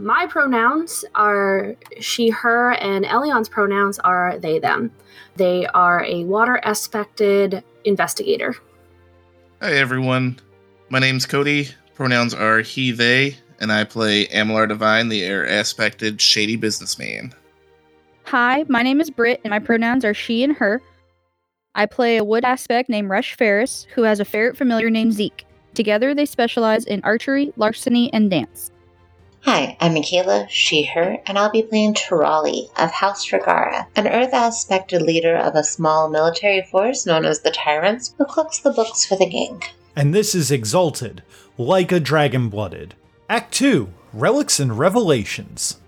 My pronouns are she, her, and Elion's pronouns are they, them. They are a water aspected investigator. Hi everyone, my name's Cody. Pronouns are he, they, and I play Amalar Divine, the air aspected shady businessman. Hi, my name is Britt, and my pronouns are she and her. I play a wood aspect named Rush Ferris, who has a ferret familiar named Zeke. Together, they specialize in archery, larceny, and dance. Hi, I'm Michaela, she, her, and I'll be playing Tirali of House Regara, an Earth aspected leader of a small military force known as the Tyrants, who cooks the books for the gang. and this is Exalted, like a dragon blooded. Act 2 Relics and Revelations.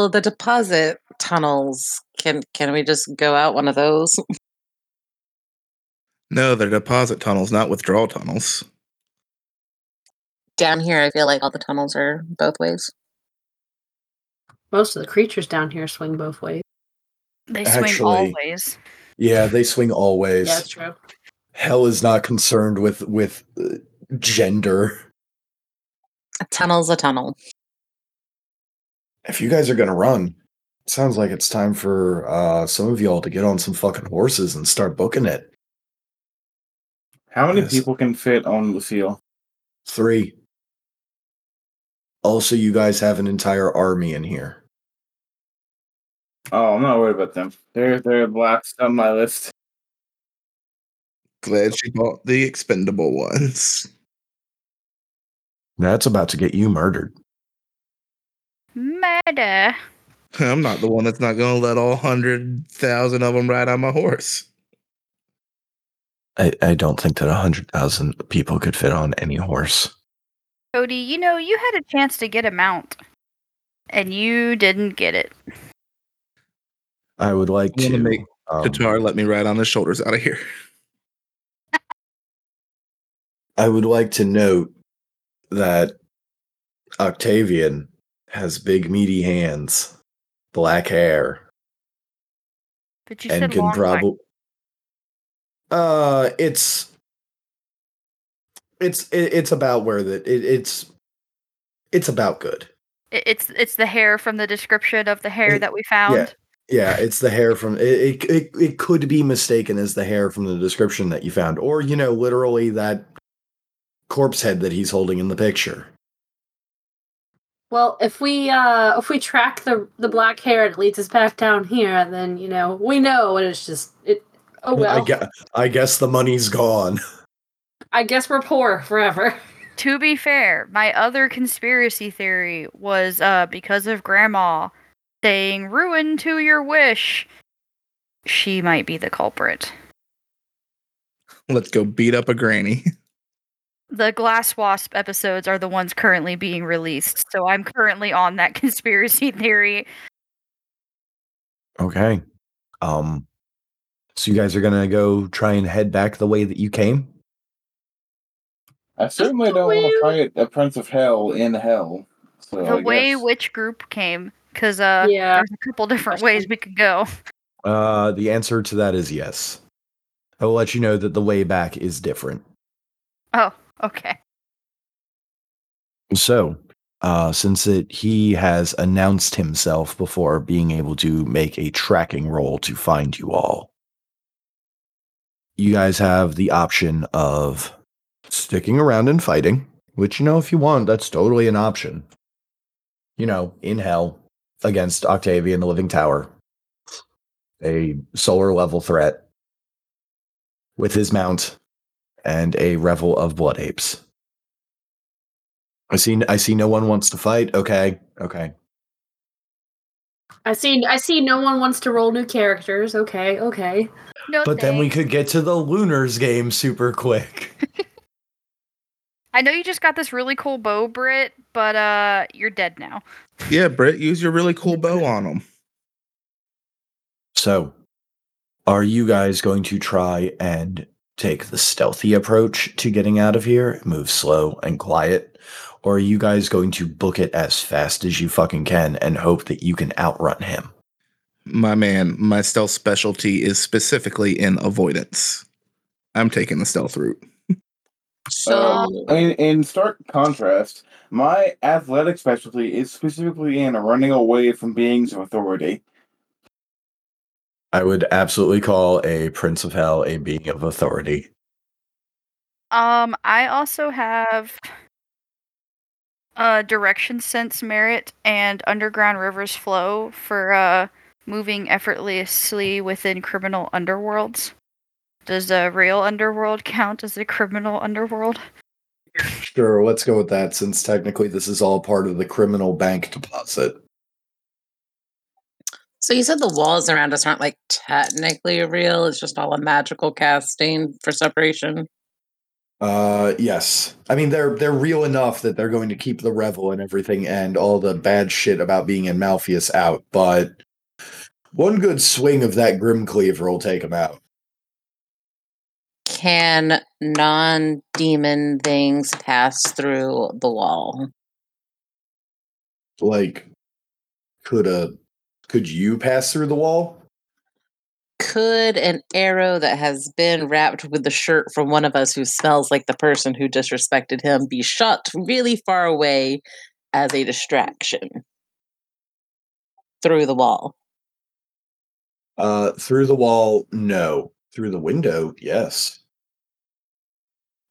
So the deposit tunnels can can we just go out one of those? No, they're deposit tunnels, not withdrawal tunnels. Down here, I feel like all the tunnels are both ways. Most of the creatures down here swing both ways. They swing always. Yeah, they swing always. Yeah, that's true. Hell is not concerned with with uh, gender. A tunnel's a tunnel. If you guys are gonna run, it sounds like it's time for uh, some of y'all to get on some fucking horses and start booking it. How many Yes. people can fit on the field? Three. Also, you guys have an entire army in here. Oh, I'm not worried about them. They're they're last on my list. Glad she bought the expendable ones. That's about to get you murdered. Murder. I'm not the one that's not going to let all hundred thousand of them ride on my horse. I, I don't think that a hundred thousand people could fit on any horse. Cody, you know, you had a chance to get a mount, and you didn't get it. I would like I'm to gonna make um, Qatar let me ride on his shoulders out of here. I would like to note that Octavian has big, meaty hands, black hair, But you and said can probably. Uh, it's it's it, it's about where that it, it's it's about good. It- It's it's the hair from the description of the hair that we found. Yeah, Yeah, it's the hair from it. It it could be mistaken as the hair from the description that you found, or you know, literally that corpse head that he's holding in the picture. Well, if we uh if we track the the black hair and it leads us back down here, then you know we know, and it's just it. Oh well, I guess, I guess the money's gone. I guess we're poor forever. To be fair, my other conspiracy theory was uh because of grandma saying ruin to your wish. She might be the culprit. Let's go beat up a granny. The Glass Wasp episodes are the ones currently being released, so I'm currently on that conspiracy theory. Okay. Um so you guys are going to go try and head back the way that you came? I certainly don't want to fight a prince of hell in hell. So the I way guess- which group came, because uh, Yeah. there's a couple different ways we could go. Uh the answer to that is yes. I will let you know that the way back is different. Oh, okay. So, uh since it he has announced himself before being able to make a tracking roll to find you all. You guys have the option of sticking around and fighting, which you know if you want, that's totally an option. You know, in hell against Octavian the Living Tower. A solar level threat with his mount and a revel of blood apes. I see. I see. No one wants to fight. Okay. Okay. I see. I see. No one wants to roll new characters. Okay. Okay. No, But then we could get to the Lunars game super quick. I know you just got this really cool bow, Brit, but uh, you're dead now. Yeah, Britt, use your really cool bow on them. So, are you guys going to try and take the stealthy approach to getting out of here, move slow and quiet? Or are you guys going to book it as fast as you fucking can and hope that you can outrun him? My man, my stealth specialty is specifically in avoidance. I'm taking the stealth route. So Um, in, in stark contrast, my athletic specialty is specifically in running away from beings of authority. I would absolutely call a Prince of Hell a being of authority. Um, I also have uh direction sense merit and underground rivers flow for uh moving effortlessly within criminal underworlds. Does the real underworld count as a criminal underworld? Sure, let's go with that since technically this is all part of the criminal bank deposit. So you said the walls around us aren't like technically real. It's just all a magical casting for separation. Uh yes. I mean they're they're real enough that they're going to keep the revel and everything and all the bad shit about being in Malfeas out, but one good swing of that Grim Cleaver will take him out. Can non-demon things pass through the wall? Like could a could you pass through the wall? Could an arrow that has been wrapped with the shirt from one of us who smells like the person who disrespected him be shot really far away as a distraction through the wall? Uh through the wall, no. Through the window, yes.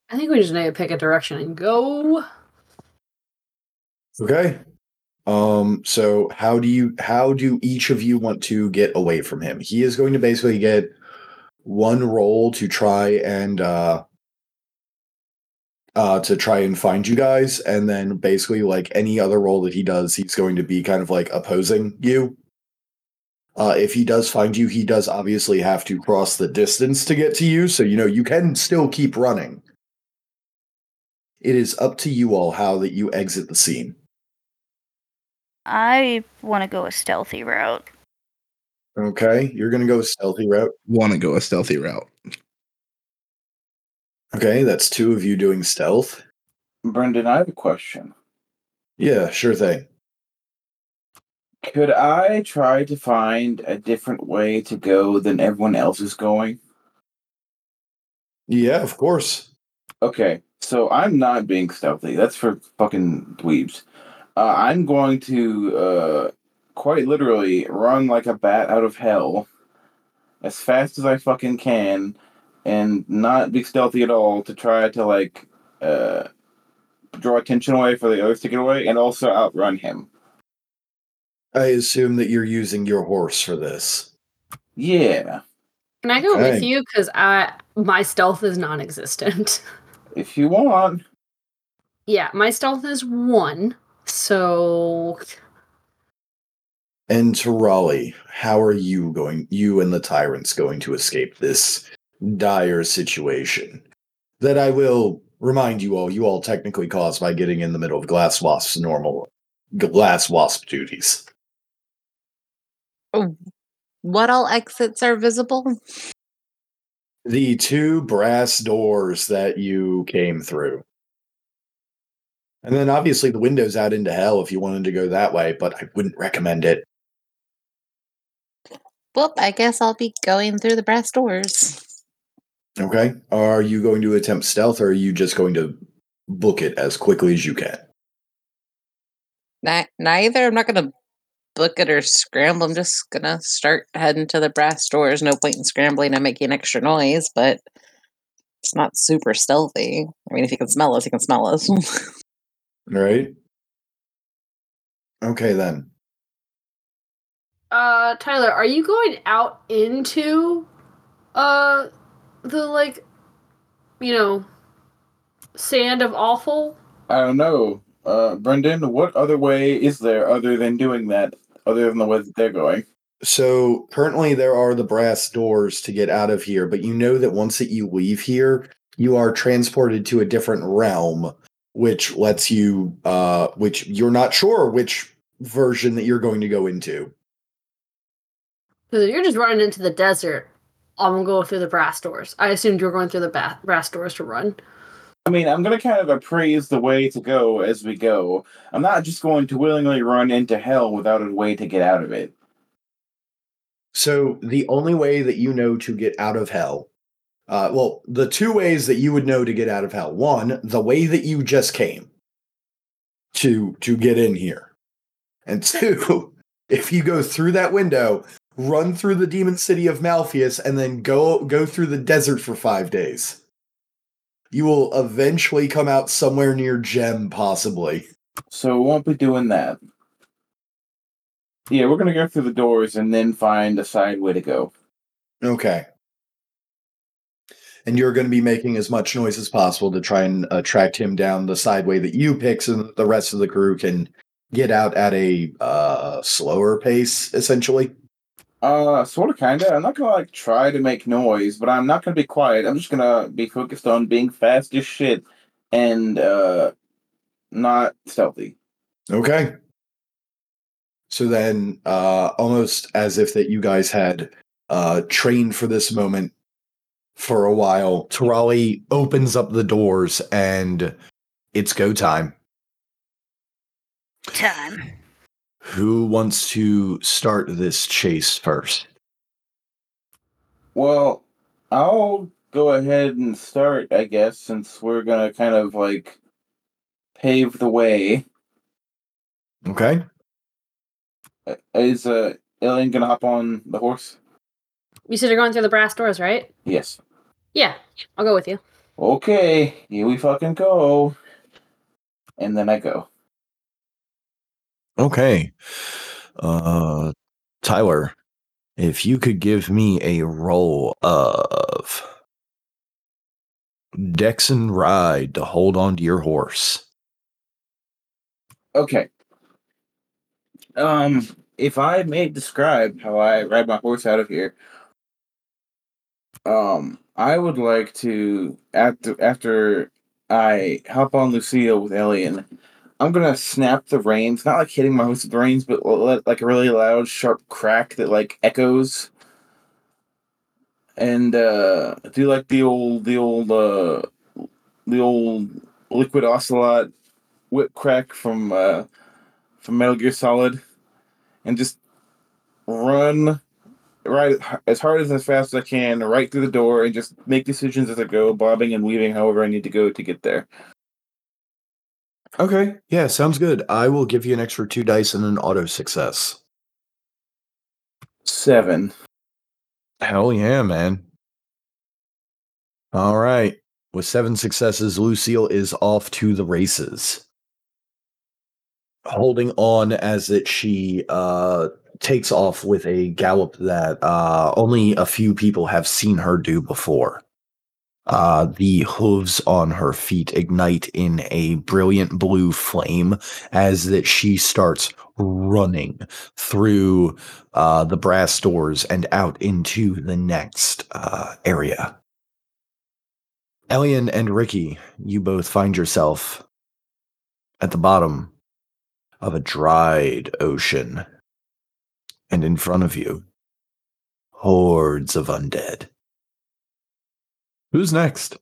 I think we just need to pick a direction and go. Okay. Um, so how do you how do each of you want to get away from him? He is going to basically get one roll to try and uh uh to try and find you guys, and then basically like any other role that he does, he's going to be kind of like opposing you. Uh, if he does find you, he does obviously have to cross the distance to get to you, so you know you can still keep running. It is up to you all how that you exit the scene. I want to go a stealthy route. Okay, you're gonna go a stealthy route. Want to go a stealthy route. Okay, that's two of you doing stealth. Brendan, I have a question. Yeah, sure thing. Could I try to find a different way to go than everyone else is going? Yeah, of course. Okay, so I'm not being stealthy. That's for fucking dweebs. Uh, I'm going to uh, quite literally run like a bat out of hell as fast as I fucking can and not be stealthy at all to try to like uh, draw attention away for the others to get away and also outrun him. I assume that you're using your horse for this. Yeah, Can I go with you? Because I my stealth is non-existent. if you want. yeah, my stealth is one. So And Tirali, how are you going you and the tyrants going to escape this dire situation? That I will remind you all, you all technically caused by getting in the middle of Glass Wasp's normal Glass Wasp duties. Oh, what all exits are visible? The two brass doors that you came through. And then obviously the windows out into hell if you wanted to go that way, but I wouldn't recommend it. Well, I guess I'll be going through the brass doors. Okay. Are you going to attempt stealth or are you just going to book it as quickly as you can? Ni- neither. I'm not going to book it or scramble. I'm just going to start heading to the brass doors. No point in scrambling and making extra noise, but it's not super stealthy. I mean, if he can smell us, he can smell us. Right? Okay then. uh Tyler, are you going out into uh the like you know sand of awful? I don't know. uh, Brendan, what other way is there other than doing that, other than the way that they're going? So currently there are the brass doors to get out of here, but you know that once that you leave here, you are transported to a different realm, which lets you uh which you're not sure which version that you're going to go into. Because you're just running into the desert, I'm gonna go through the brass doors. I assumed you were going through the ba- brass doors to run. I mean, I'm going to kind of appraise the way to go as we go. I'm not just going to willingly run into hell without a way to get out of it. So the only way that you know to get out of hell, uh, well, the two ways that you would know to get out of hell. One, the way that you just came to to get in here, and two, if you go through that window, run through the demon city of Malfeas, and then go go through the desert for five days. You will eventually come out somewhere near Gem, possibly. So we won't be doing that. Yeah, we're going to go through the doors and then find a side way to go. Okay. And you're going to be making as much noise as possible to try and track him down the side way that you pick so that the rest of the crew can get out at a uh, slower pace, essentially. Uh, sort of, kind of. I'm not going to like try to make noise, but I'm not going to be quiet. I'm just going to be focused on being fast as shit and uh, not stealthy. Okay. So then, uh, almost as if that you guys had uh, trained for this moment for a while, Tirali opens up the doors and it's go time. Time. Who wants to start this chase first? Well, I'll go ahead and start, I guess, since we're going to kind of like pave the way. Okay. Uh, Is uh, Elian going to hop on the horse? You said you're going through the brass doors, right? Yes. Yeah, I'll go with you. Okay, here we fucking go. And then I go. Okay. Uh Tyler, if you could give me a roll of Dex and Ride to hold on to your horse. Okay. Um, if I may describe how I ride my horse out of here, um, I would like to after after I hop on Lucille with Elian, I'm gonna snap the reins, not like hitting my horse with the reins, but let like a really loud, sharp crack that like echoes, and uh, do like the old the old uh, the old liquid ocelot whip crack from uh, from Metal Gear Solid, and just run right as hard as as fast as I can right through the door and just make decisions as I go, bobbing and weaving however I need to go to get there. Okay. Yeah, sounds good. I will give you an extra two dice and an auto success. Seven. Hell yeah, man. All right. With seven successes, Lucille is off to the races. Holding on as that she uh takes off with a gallop that uh only a few people have seen her do before. Uh, the hooves on her feet ignite in a brilliant blue flame as that she starts running through uh, the brass doors and out into the next uh, area. Elian and Ricky, you both find yourself at the bottom of a dried ocean. And in front of you, hordes of undead. Who's next?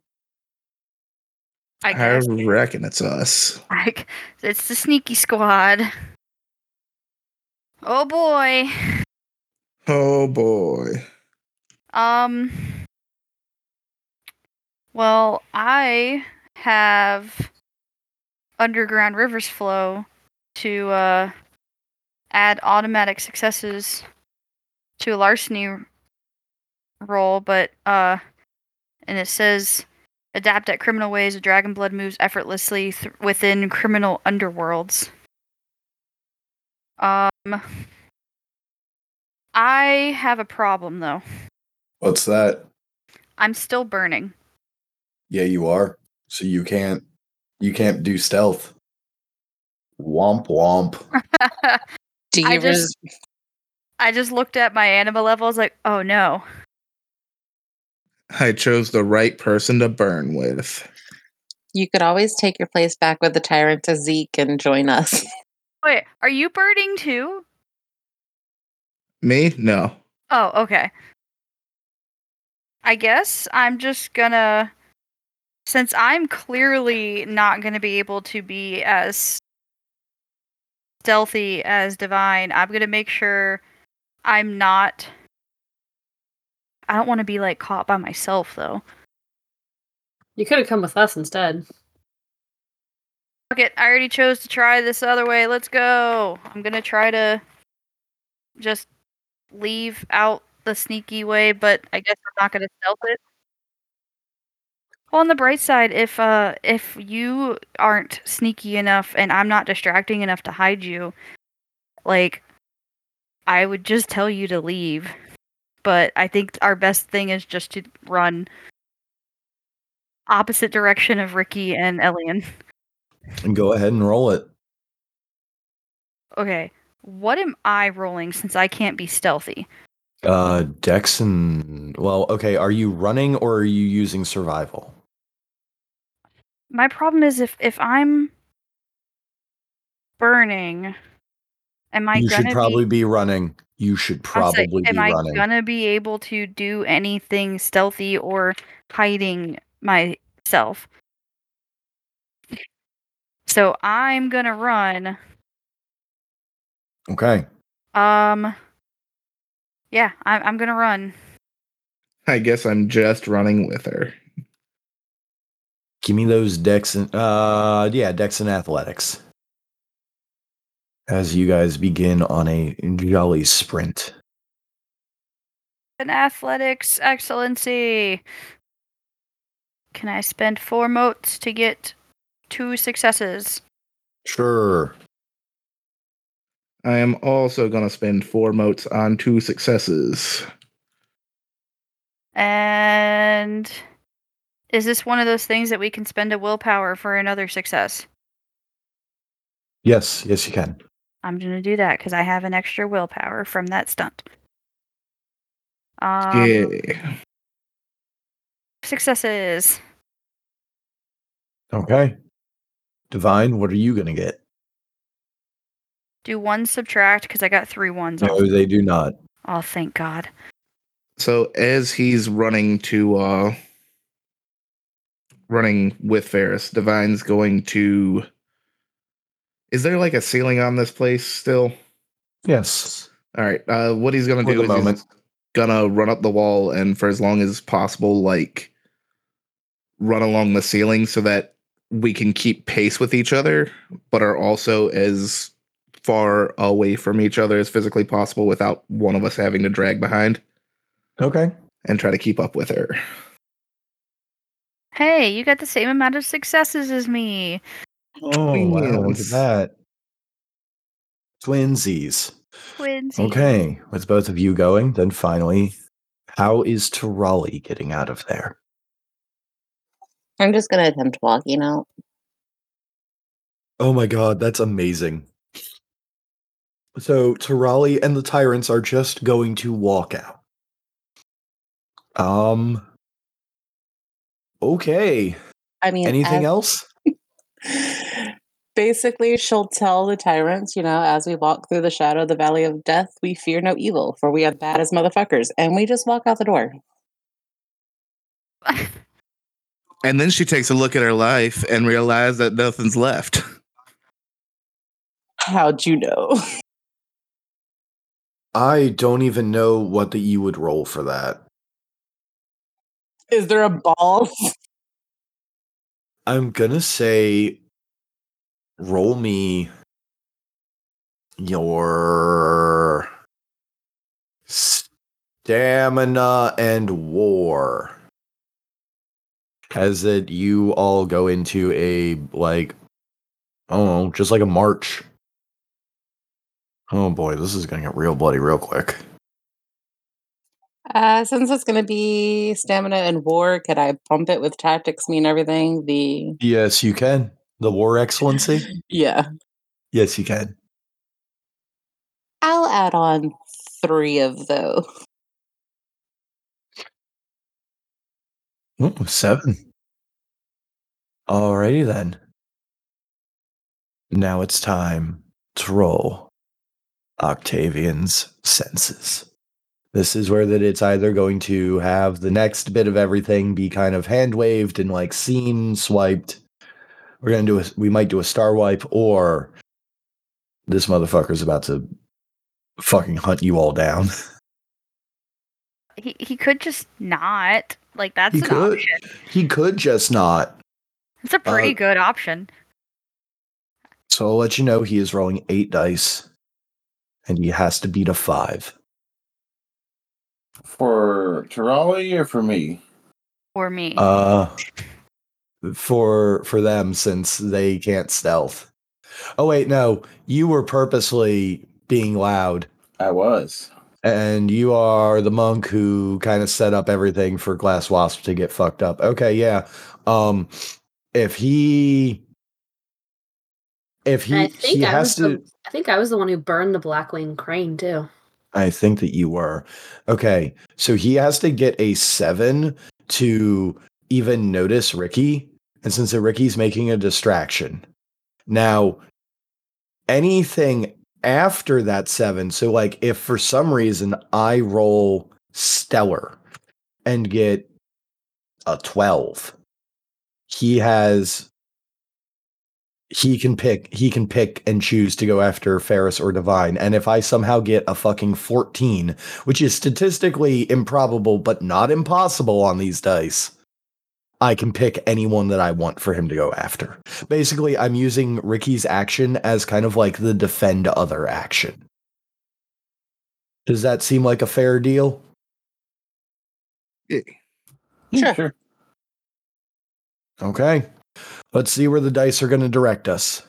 I I reckon it's us. Like, it's the sneaky squad. Oh boy. Oh boy. Um. Well, I have underground rivers flow to uh, add automatic successes to a larceny roll, but uh, and it says adapt at criminal ways. A dragon blood moves effortlessly th- within criminal underworlds. Um, I have a problem though. What's that? I'm still burning. Yeah, you are. So you can't you can't do stealth. Womp womp. Do you I res- just- I just looked at my anima levels like, oh no. I chose the right person to burn with. you could always take your place back with the tyrant to Zeke and join us. Wait, are you birding too? Me? No. Oh, okay. I guess I'm just gonna since I'm clearly not gonna be able to be as stealthy as Divine, I'm gonna make sure I'm not I don't want to be like caught by myself though. You could have come with us instead. Fuck it, I already chose to try this other way. Let's go. I'm gonna try to just leave out the sneaky way, but I guess I'm not gonna stealth it. Well, on the bright side, if uh if you aren't sneaky enough and I'm not distracting enough to hide you, like I would just tell you to leave. But I think our best thing is just to run opposite direction of Ricky and Elian. And go ahead and roll it. Okay, what am I rolling since I can't be stealthy? Uh, Dex and well, okay. Are you running or are you using survival? My problem is if if I'm burning, am I you gonna should probably be? be, running. You should I'll say, probably am I running. gonna be able to do anything stealthy or hiding myself? So I'm gonna run. Okay. Um. Yeah, I'm I'm gonna run. I guess I'm just running with her. Give me those Dex and uh, yeah, Dex and athletics. As you guys begin on a jolly sprint. An athletics excellency. Can I spend four motes to get two successes? Sure. I am also going to spend four motes on two successes. And is this one of those things that we can spend a willpower for another success? Yes, yes, you can. I'm gonna do that because I have an extra willpower from that stunt. Um, yeah. successes. Okay. Divine, what are you gonna get? Do one subtract because I got three ones. No, off. they do not. Oh, thank God. So as he's running to uh running with Ferris, Divine's going to Is there like a ceiling on this place still? Yes. All right. Uh what he's going to do is moment. he's gonna run up the wall and for as long as possible like run along the ceiling so that we can keep pace with each other but are also as far away from each other as physically possible without one of us having to drag behind Okay. and try to keep up with her. Hey, you got the same amount of successes as me. Oh wow, look at that. Twinsies. Twins. Okay, with both of you going, then finally, how is Tirali getting out of there? I'm just gonna attempt walking out. Oh my god, that's amazing. So Tirali and the tyrants are just going to walk out. Um Okay. I mean, Anything as- else? Basically, she'll tell the tyrants, you know, as we walk through the shadow of the valley of death, we fear no evil, for we are bad as motherfuckers. And we just walk out the door. And then she takes a look at her life and realizes that nothing's left. How'd you know? I don't even know what the E would roll for that. Is there a ball? I'm gonna say roll me your stamina and war. As that you all go into a like I don't know, just like a march. Oh boy, this is gonna get real bloody real quick. Uh, since it's going to be stamina and war, could I pump it with tactics, mean everything? The Yes, you can. The war excellency. yeah, Yes, you can. I'll add on three of those. Oh, seven. Alrighty then. Now it's time to roll Octavian's senses. This is where that it's either going to have the next bit of everything be kind of hand waved and like scene swiped. We're gonna do a we might do a star wipe, or this motherfucker's about to fucking hunt you all down. He he could just not. Like that's He an could. option. He could just not. It's a pretty Uh, good option. So I'll let you know he is rolling eight dice, and he has to beat a five. For Tirali or for me? For me. Uh, for for them since they can't stealth. Oh wait, no, you were purposely being loud, I was. and you are the monk who kind of set up everything for Glass Wasp to get fucked up. Okay, yeah. Um, if he, if he, I think he I has was to. the, I think I was the one who burned the Blackwing crane too. I think that you were. Okay. So he has to get a seven to even notice Ricky. And since the Ricky's making a distraction. Now, anything after that seven, so like if for some reason I roll stellar and get a 12, he has he can pick he can pick and choose to go after Ferris or Divine. And if I somehow get a fucking 14, which is statistically improbable but not impossible on these dice, I can pick anyone that I want for him to go after. Basically, I'm using Ricky's action as kind of like the defend other action. Does that seem like a fair deal? Yeah. Sure. Sure. Okay. Let's see where the dice are going to direct us.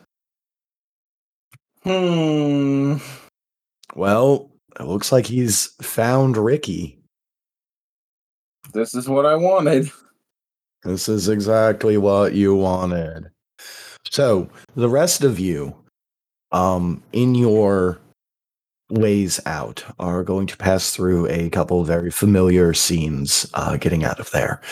Hmm. Well, it looks like he's found Ricky. This is what I wanted. This is exactly what you wanted. So, the rest of you, um, in your ways out, are going to pass through a couple very familiar scenes uh, getting out of there.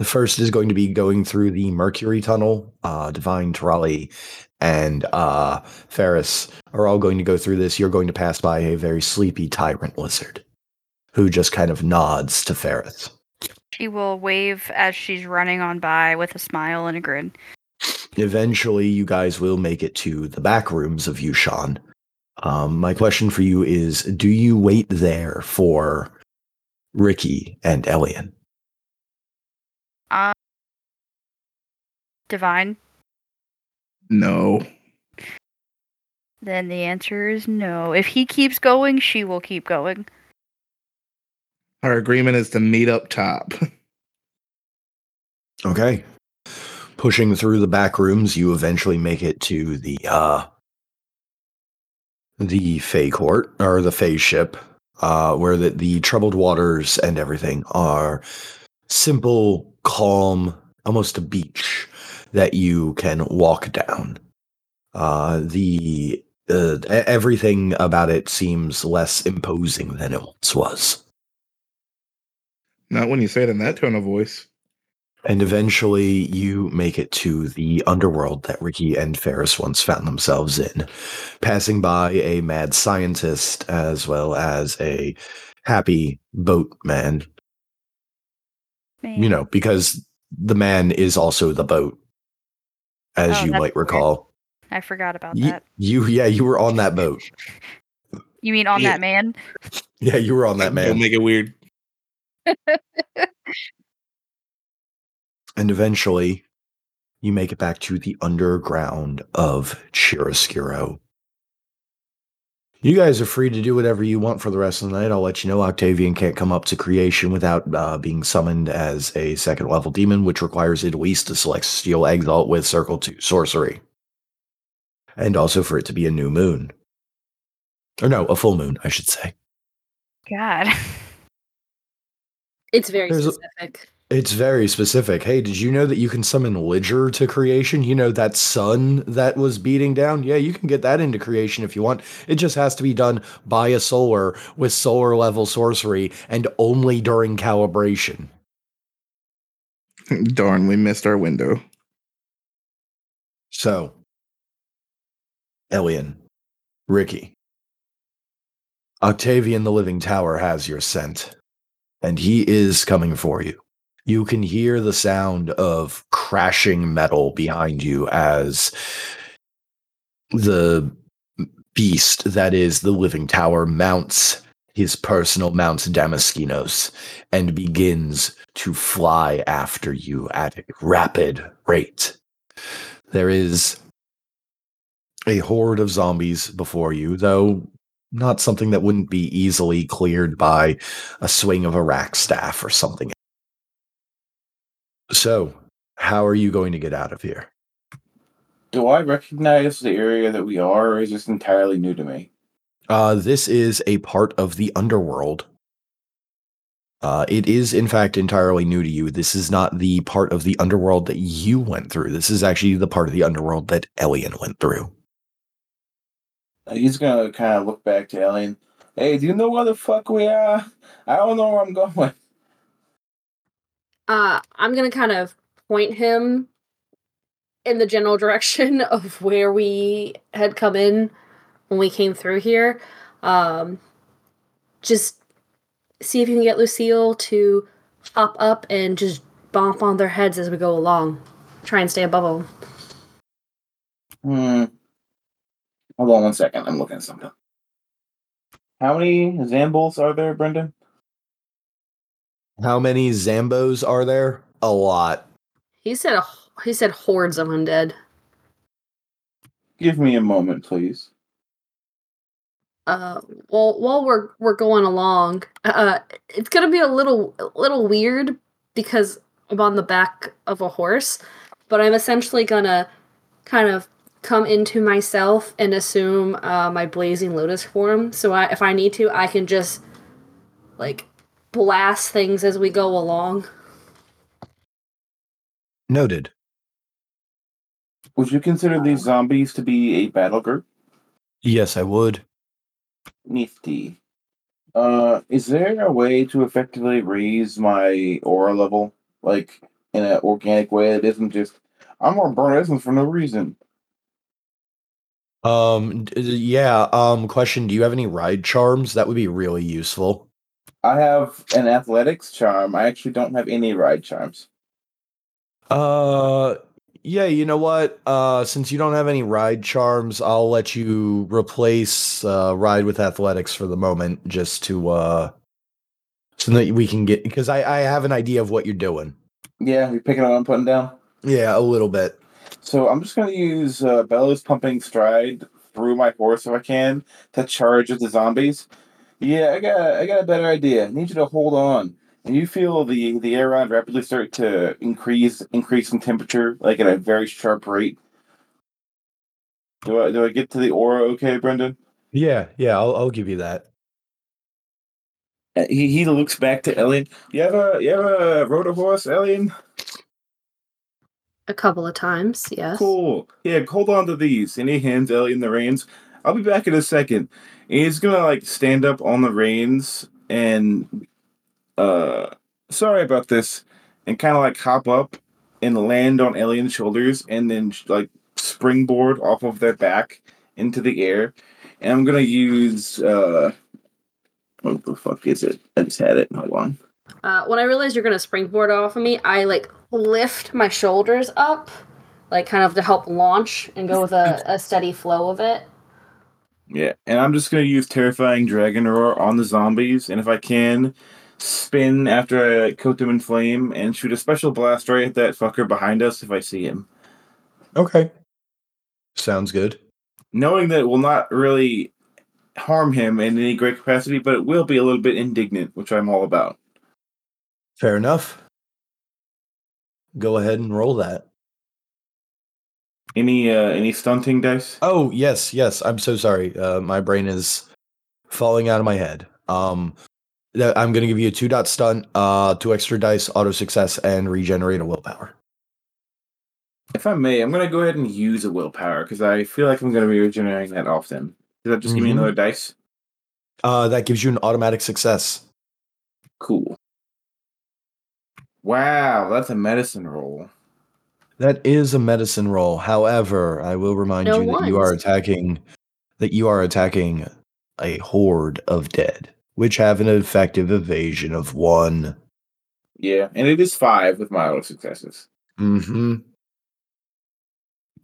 The first is going to be going through the Mercury Tunnel. Uh, Divine Tirali and uh, Ferris are all going to go through this. You're going to pass by a very sleepy tyrant lizard who just kind of nods to Ferris. She will wave as she's running on by with a smile and a grin. eventually you guys will make it to the back rooms of Yu-Shan. Um, my question for you is do you wait there for Ricky and Elian? Uh, Divine. No. Then the answer is no. If he keeps going, she will keep going. Our agreement is to meet up top. Okay. Pushing through the back rooms, you eventually make it to the uh the Fey court or the Fey ship, uh, where the, the troubled waters and everything are simple, calm, almost a beach that you can walk down. Uh, the uh, everything about it seems less imposing than it once was. Not when you say it in that tone of voice. And eventually you make it to the underworld that Ricky and Ferris once found themselves in, passing by a mad scientist as well as a happy boatman. You know, because the man is also the boat, as Oh, you that's might weird. recall. I forgot about Ye- that. you, yeah, you were on that boat. You mean on Yeah. that man? Yeah, you were on that man. Don't man. make it weird. And eventually, you make it back to the underground of Chiaroscuro. You guys are free to do whatever you want for the rest of the night. I'll let you know Octavian can't come up to creation without uh, being summoned as a second level demon, which requires at least to Celestial Exalt with Circle 2 Sorcery. And also for it to be a new moon. Or no, a full moon, I should say. God. It's very There's a- specific. It's very specific. Hey, did you know that you can summon Ligier to creation? You know that sun that was beating down? Yeah, you can get that into creation if you want. It just has to be done by a solar with solar level sorcery and only during calibration. Darn, we missed our window. So, Elian, Ricky, Octavian the Living Tower has your scent, and he is coming for you. You can hear the sound of crashing metal behind you as the beast that is the Living Tower mounts his personal Mount Damaskinos and begins to fly after you at a rapid rate. There is a horde of zombies before you, though not something that wouldn't be easily cleared by a swing of a rack staff or something. So, how are you going to get out of here? Do I recognize the area that we are, or is this entirely new to me? Uh, this is a part of the underworld. Uh, it is, in fact, entirely new to you. This is not the part of the underworld that you went through. This is actually the part of the underworld that Elian went through. Uh, He's gonna kind of look back to Elian. Hey, do you know where the fuck we are? I don't know where I'm going. Uh, I'm gonna kind of point him in the general direction of where we had come in when we came through here. Um, just see if you can get Lucille to hop up and just bump on their heads as we go along. Try and stay above them. Hmm. Hold on one second. I'm looking at something. How many Zambles are there, Brendan? How many Zambos are there? A lot. He said a, he said hordes of undead. Give me a moment, please. uh well while we're we're going along uh it's gonna be a little a little weird because i'm on the back of a horse but i'm essentially gonna kind of come into myself and assume uh my blazing lotus form so I, if i need to i can just like blast things as we go along Noted. Would you consider these zombies to be a battle group? Yes, I would. Nifty. Uh, is there a way to effectively raise my aura level, like in an organic way that isn't just I'm gonna burn essence for no reason? Um, d- d- yeah. Um, question: Do you have any ride charms? That would be really useful. I have an athletics charm. I actually don't have any ride charms. Uh, yeah. You know what? Uh, since you don't have any ride charms, I'll let you replace uh, ride with athletics for the moment, just to uh, so that we can get because I I have an idea of what you're doing. Yeah, you're picking up what I'm putting down. Yeah, a little bit. So I'm just gonna use uh, Bellows pumping stride through my horse if I can to charge at the zombies. Yeah, I got I got a better idea. I need you to hold on, and you feel the the air around rapidly start to increase increase in temperature, like at a very sharp rate. Do I do I get to the aura okay, Brendan? Yeah, yeah. I'll I'll give you that. Uh, He he looks back to Elian. You ever you ever rode a horse, Elian? a couple of times yes Cool. Yeah, hold on to these. And he hands Elian the reins. I'll be back in a second. And he's gonna like stand up on the reins and uh sorry about this. And kind of like hop up and land on Elian shoulders and then like springboard off of their back into the air. And I'm gonna use uh what the fuck is it? I just had it. Hold on. Uh, when I realize you're gonna springboard off of me, I like lift my shoulders up, like kind of to help launch and go with a, a steady flow of it. Yeah, and I'm just gonna use terrifying dragon roar on the zombies, and if I can, spin after I coat them in flame and shoot a special blast right at that fucker behind us if I see him, Okay. Sounds good. knowing that it will not really harm him in any great capacity, but it will be a little bit indignant, which I'm all about. Fair enough. Go ahead and roll that. Any uh any stunting dice? Oh, yes, yes. I'm so sorry. Uh, my brain is falling out of my head. Um, I'm going to give you a two dot stunt, uh, two extra dice, auto success, and regenerate a willpower. If I may, I'm gonna go ahead and use a willpower because I feel like I'm gonna be regenerating that often. Does that just give me Mhm. another dice? Uh, that gives you an automatic success. Cool. Wow, that's a medicine roll. That is a medicine roll. However, I will remind No you that you are attacking that you are attacking a horde of dead, which have an effective evasion of one. Yeah, and it is five with my auto successes. hmm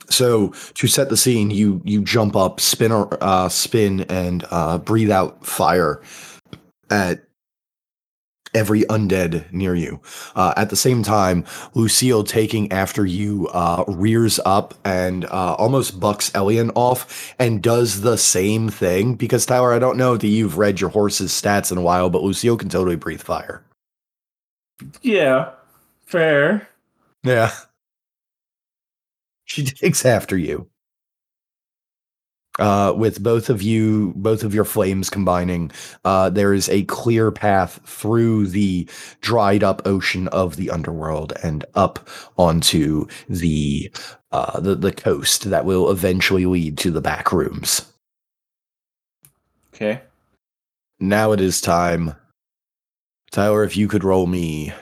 So to set the scene, you you jump up, spin, uh, spin, and uh, breathe out fire at every undead near you. Uh, at the same time, Lucille, taking after you, uh, rears up and uh, almost bucks Elian off and does the same thing. Because Tyler, I don't know that you've read your horse's stats in a while, but Lucille can totally breathe fire. Yeah, fair. Yeah. She takes after you. Uh, with both of you, both of your flames combining, uh, there is a clear path through the dried up ocean of the underworld and up onto the uh, the, the coast that will eventually lead to the back rooms. Okay. Now it is time. Tyler, if you could roll me.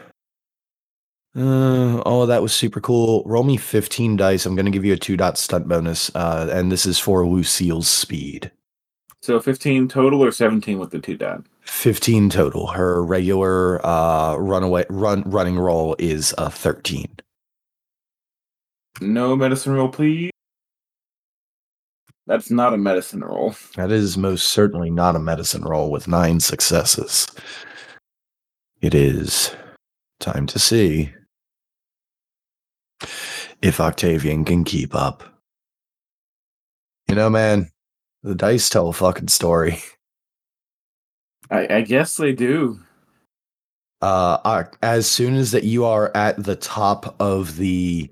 Uh, oh, that was super cool. Roll me 15 dice. I'm going to give you a two dot stunt bonus. Uh, and this is for Lucille's speed. So 15 total or 17 with the two dot? 15 total. Her regular uh, runaway run running roll is a 13. No medicine roll, please. That's not a medicine roll. That is most certainly not a medicine roll with nine successes. It is time to see if Octavian can keep up. You know, man, the dice tell a fucking story. I, I guess they do. Uh, as soon as that you are at the top of the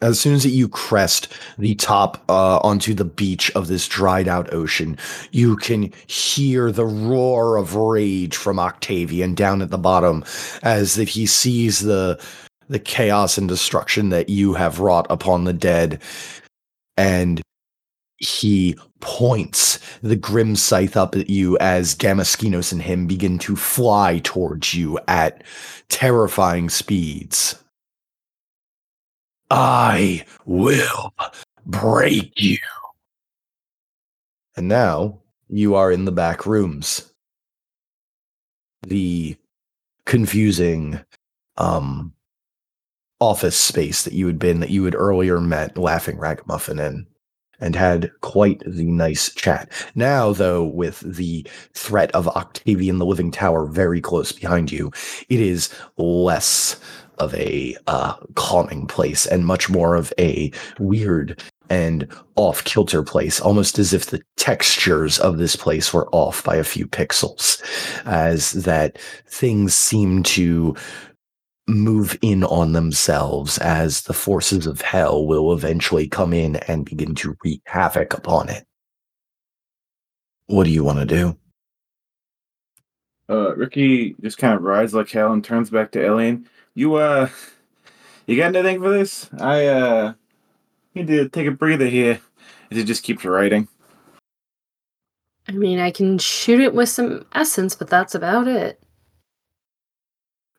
as soon as that you crest the top uh, onto the beach of this dried out ocean, you can hear the roar of rage from Octavian down at the bottom as if he sees the the chaos and destruction that you have wrought upon the dead. And he points the grim scythe up at you as Damaskinos and him begin to fly towards you at terrifying speeds. I will break you. And now you are in the back rooms. The confusing um office space that you had been that you had earlier met laughing ragamuffin in and had quite the nice chat. Now, though, with the threat of Octavian the Living Tower very close behind you, it is less of a uh, calming place and much more of a weird and off kilter place, almost as if the textures of this place were off by a few pixels, as that things seem to move in on themselves as the forces of hell will eventually come in and begin to wreak havoc upon it. What do you want to do? Uh, Ricky just kind of rides like hell and turns back to Elian. You, uh, you got anything for this? I, uh, need to take a breather here. As he just keeps writing. I mean, I can shoot it with some essence, but that's about it.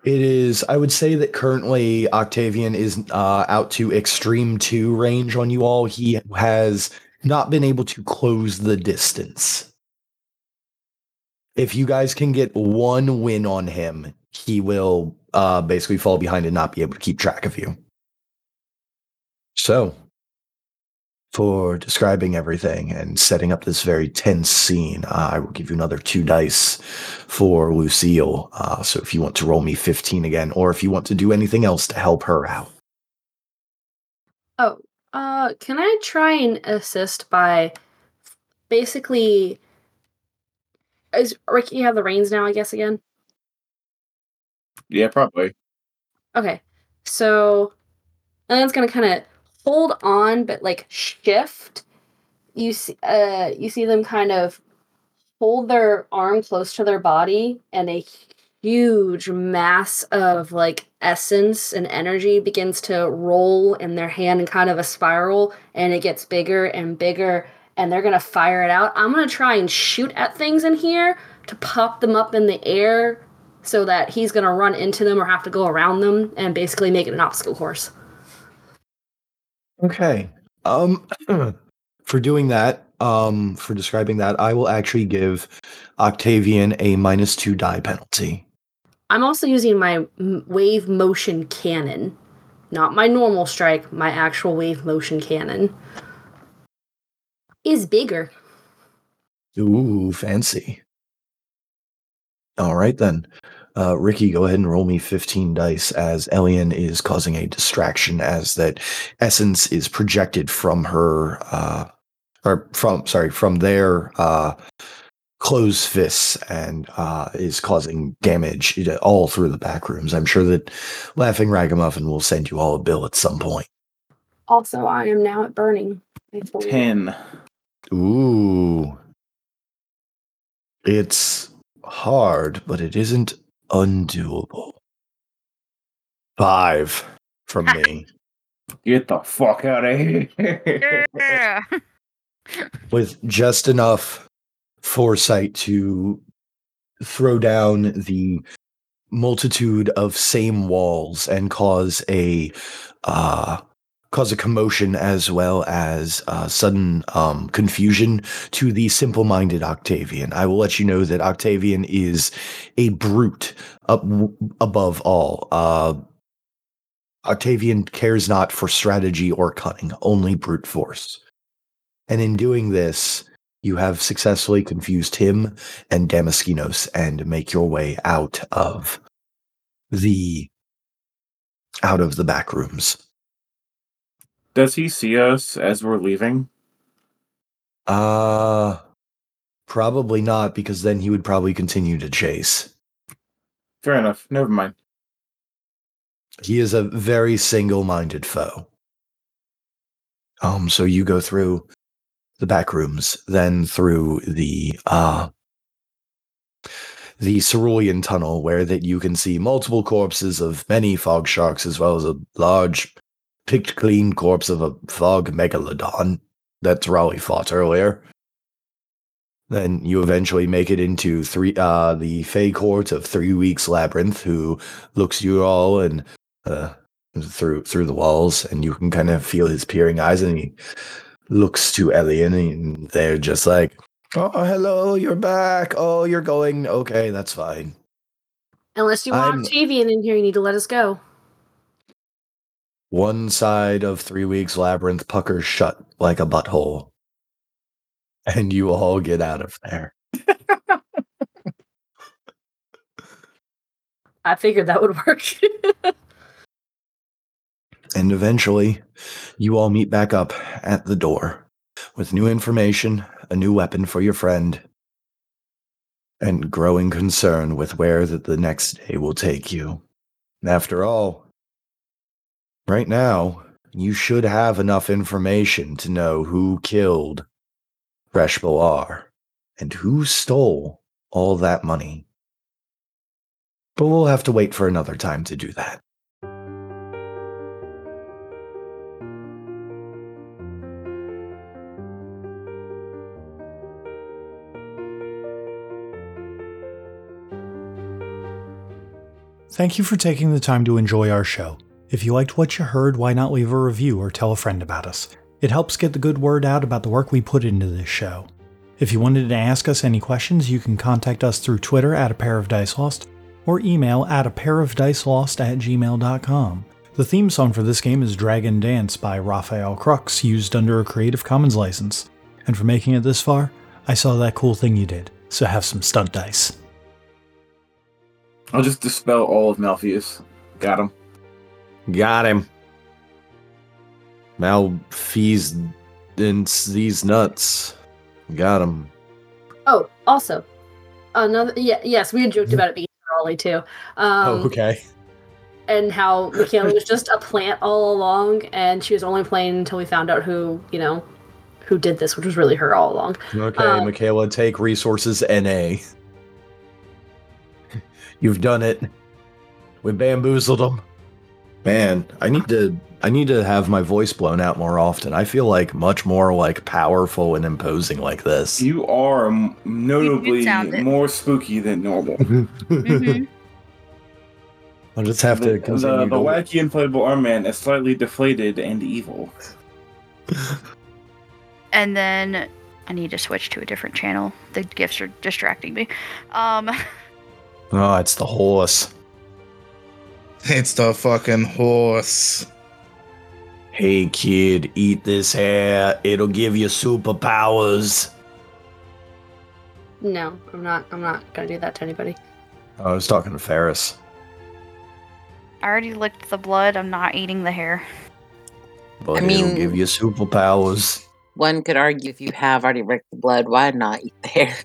It is, I would say that currently Octavian is uh, out to extreme two range on you all. He has not been able to close the distance. If you guys can get one win on him, he will uh, basically fall behind and not be able to keep track of you. So, for describing everything and setting up this very tense scene, uh, I will give you another two dice for Lucille. Uh, so, if you want to roll me 15 again, or if you want to do anything else to help her out. Oh, uh, can I try and assist by basically? Is Ricky have the reins now? I guess again. Yeah, probably. Okay, so and then it's gonna kind of hold on, but like shift. You see, uh, you see them kind of hold their arm close to their body and a huge mass of like essence and energy begins to roll in their hand in kind of a spiral and it gets bigger and bigger and they're gonna fire it out. I'm gonna try and shoot at things in here to pop them up in the air so that he's gonna run into them or have to go around them and basically make it an obstacle course. Okay. Um for doing that, um for describing that, I will actually give Octavian a minus 2 die penalty. I'm also using my wave motion cannon, not my normal strike, my actual wave motion cannon. Is bigger. Ooh, fancy. All right then. Uh, Ricky, go ahead and roll me 15 dice as Elian is causing a distraction as that essence is projected from her, uh, or from, sorry, from their uh, closed fists and uh, is causing damage all through the back rooms. I'm sure that Laughing Ragamuffin will send you all a bill at some point. Also, I am now at burning. Ten. Ooh. It's hard, but it isn't undoable. Five from me. Get the fuck out of here. Yeah. With just enough foresight to throw down the multitude of same walls and cause a uh cause a commotion as well as sudden um, confusion to the simple-minded Octavian. I will let you know that Octavian is a brute up above all. Uh, Octavian cares not for strategy or cunning, only brute force. And in doing this, you have successfully confused him and Damaskinos and make your way out of the out of the back rooms. Does he see us as we're leaving? Uh probably not because then he would probably continue to chase. Fair enough. Never mind. He is a very single-minded foe. Um so you go through the back rooms, then through the uh the cerulean tunnel where that you can see multiple corpses of many fog sharks as well as a large picked clean corpse of a fog megalodon that's Raleigh fought earlier. Then you eventually make it into three uh the Fey Court of Three Weeks Labyrinth, who looks you all and uh through through the walls, and you can kind of feel his peering eyes, and he looks to Elian, and they're just like, "Oh, hello, you're back. Oh, you're going. Okay, that's fine." Unless you want I'm- Octavian in here, you need to let us go. One side of Three Weeks Labyrinth puckers shut like a butthole, and you all get out of there. I figured that would work. And eventually, you all meet back up at the door with new information, a new weapon for your friend, and growing concern with where that the next day will take you. After all, right now, you should have enough information to know who killed Resh Boar and who stole all that money. But we'll have to wait for another time to do that. Thank you for taking the time to enjoy our show. If you liked what you heard, why not leave a review or tell a friend about us? It helps get the good word out about the work we put into this show. If you wanted to ask us any questions, you can contact us through Twitter at a pair of dice lost or email at a pair of dice lost at gmail.com. The theme song for this game is Dragon Dance by Rafael Krux, used under a Creative Commons license. And for making it this far, I saw that cool thing you did, so have some stunt dice. I'll just dispel all of Malfeas. Got him. Got him. Malfeasance these nuts. Got him. oh, also, another. Yeah, yes, we had joked about it being Raleigh too. Um, oh, okay. and how Michaela was just a plant all along, and she was only playing until we found out who, you know, who did this, which was really her all along. Okay, Uh, Michaela, take resources NA. You've done it. We bamboozled them. Man, I need to I need to have my voice blown out more often. I feel like much more like powerful and imposing like this. You are m- notably sound more spooky than normal. Mhm. I'll just have the, to continue the, the to wacky inflatable arm man is slightly deflated and evil. And then I need to switch to a different channel. The gifts are distracting me. Um, Oh, it's the horse. It's the fucking horse. Hey kid, eat this hair. It'll give you superpowers. No, I'm not. I'm not gonna do that to anybody. Oh, I was talking to Ferris. I already licked the blood. I'm not eating the hair. But I it'll mean- give you superpowers. One could argue if you have already licked the blood, why not eat the hair?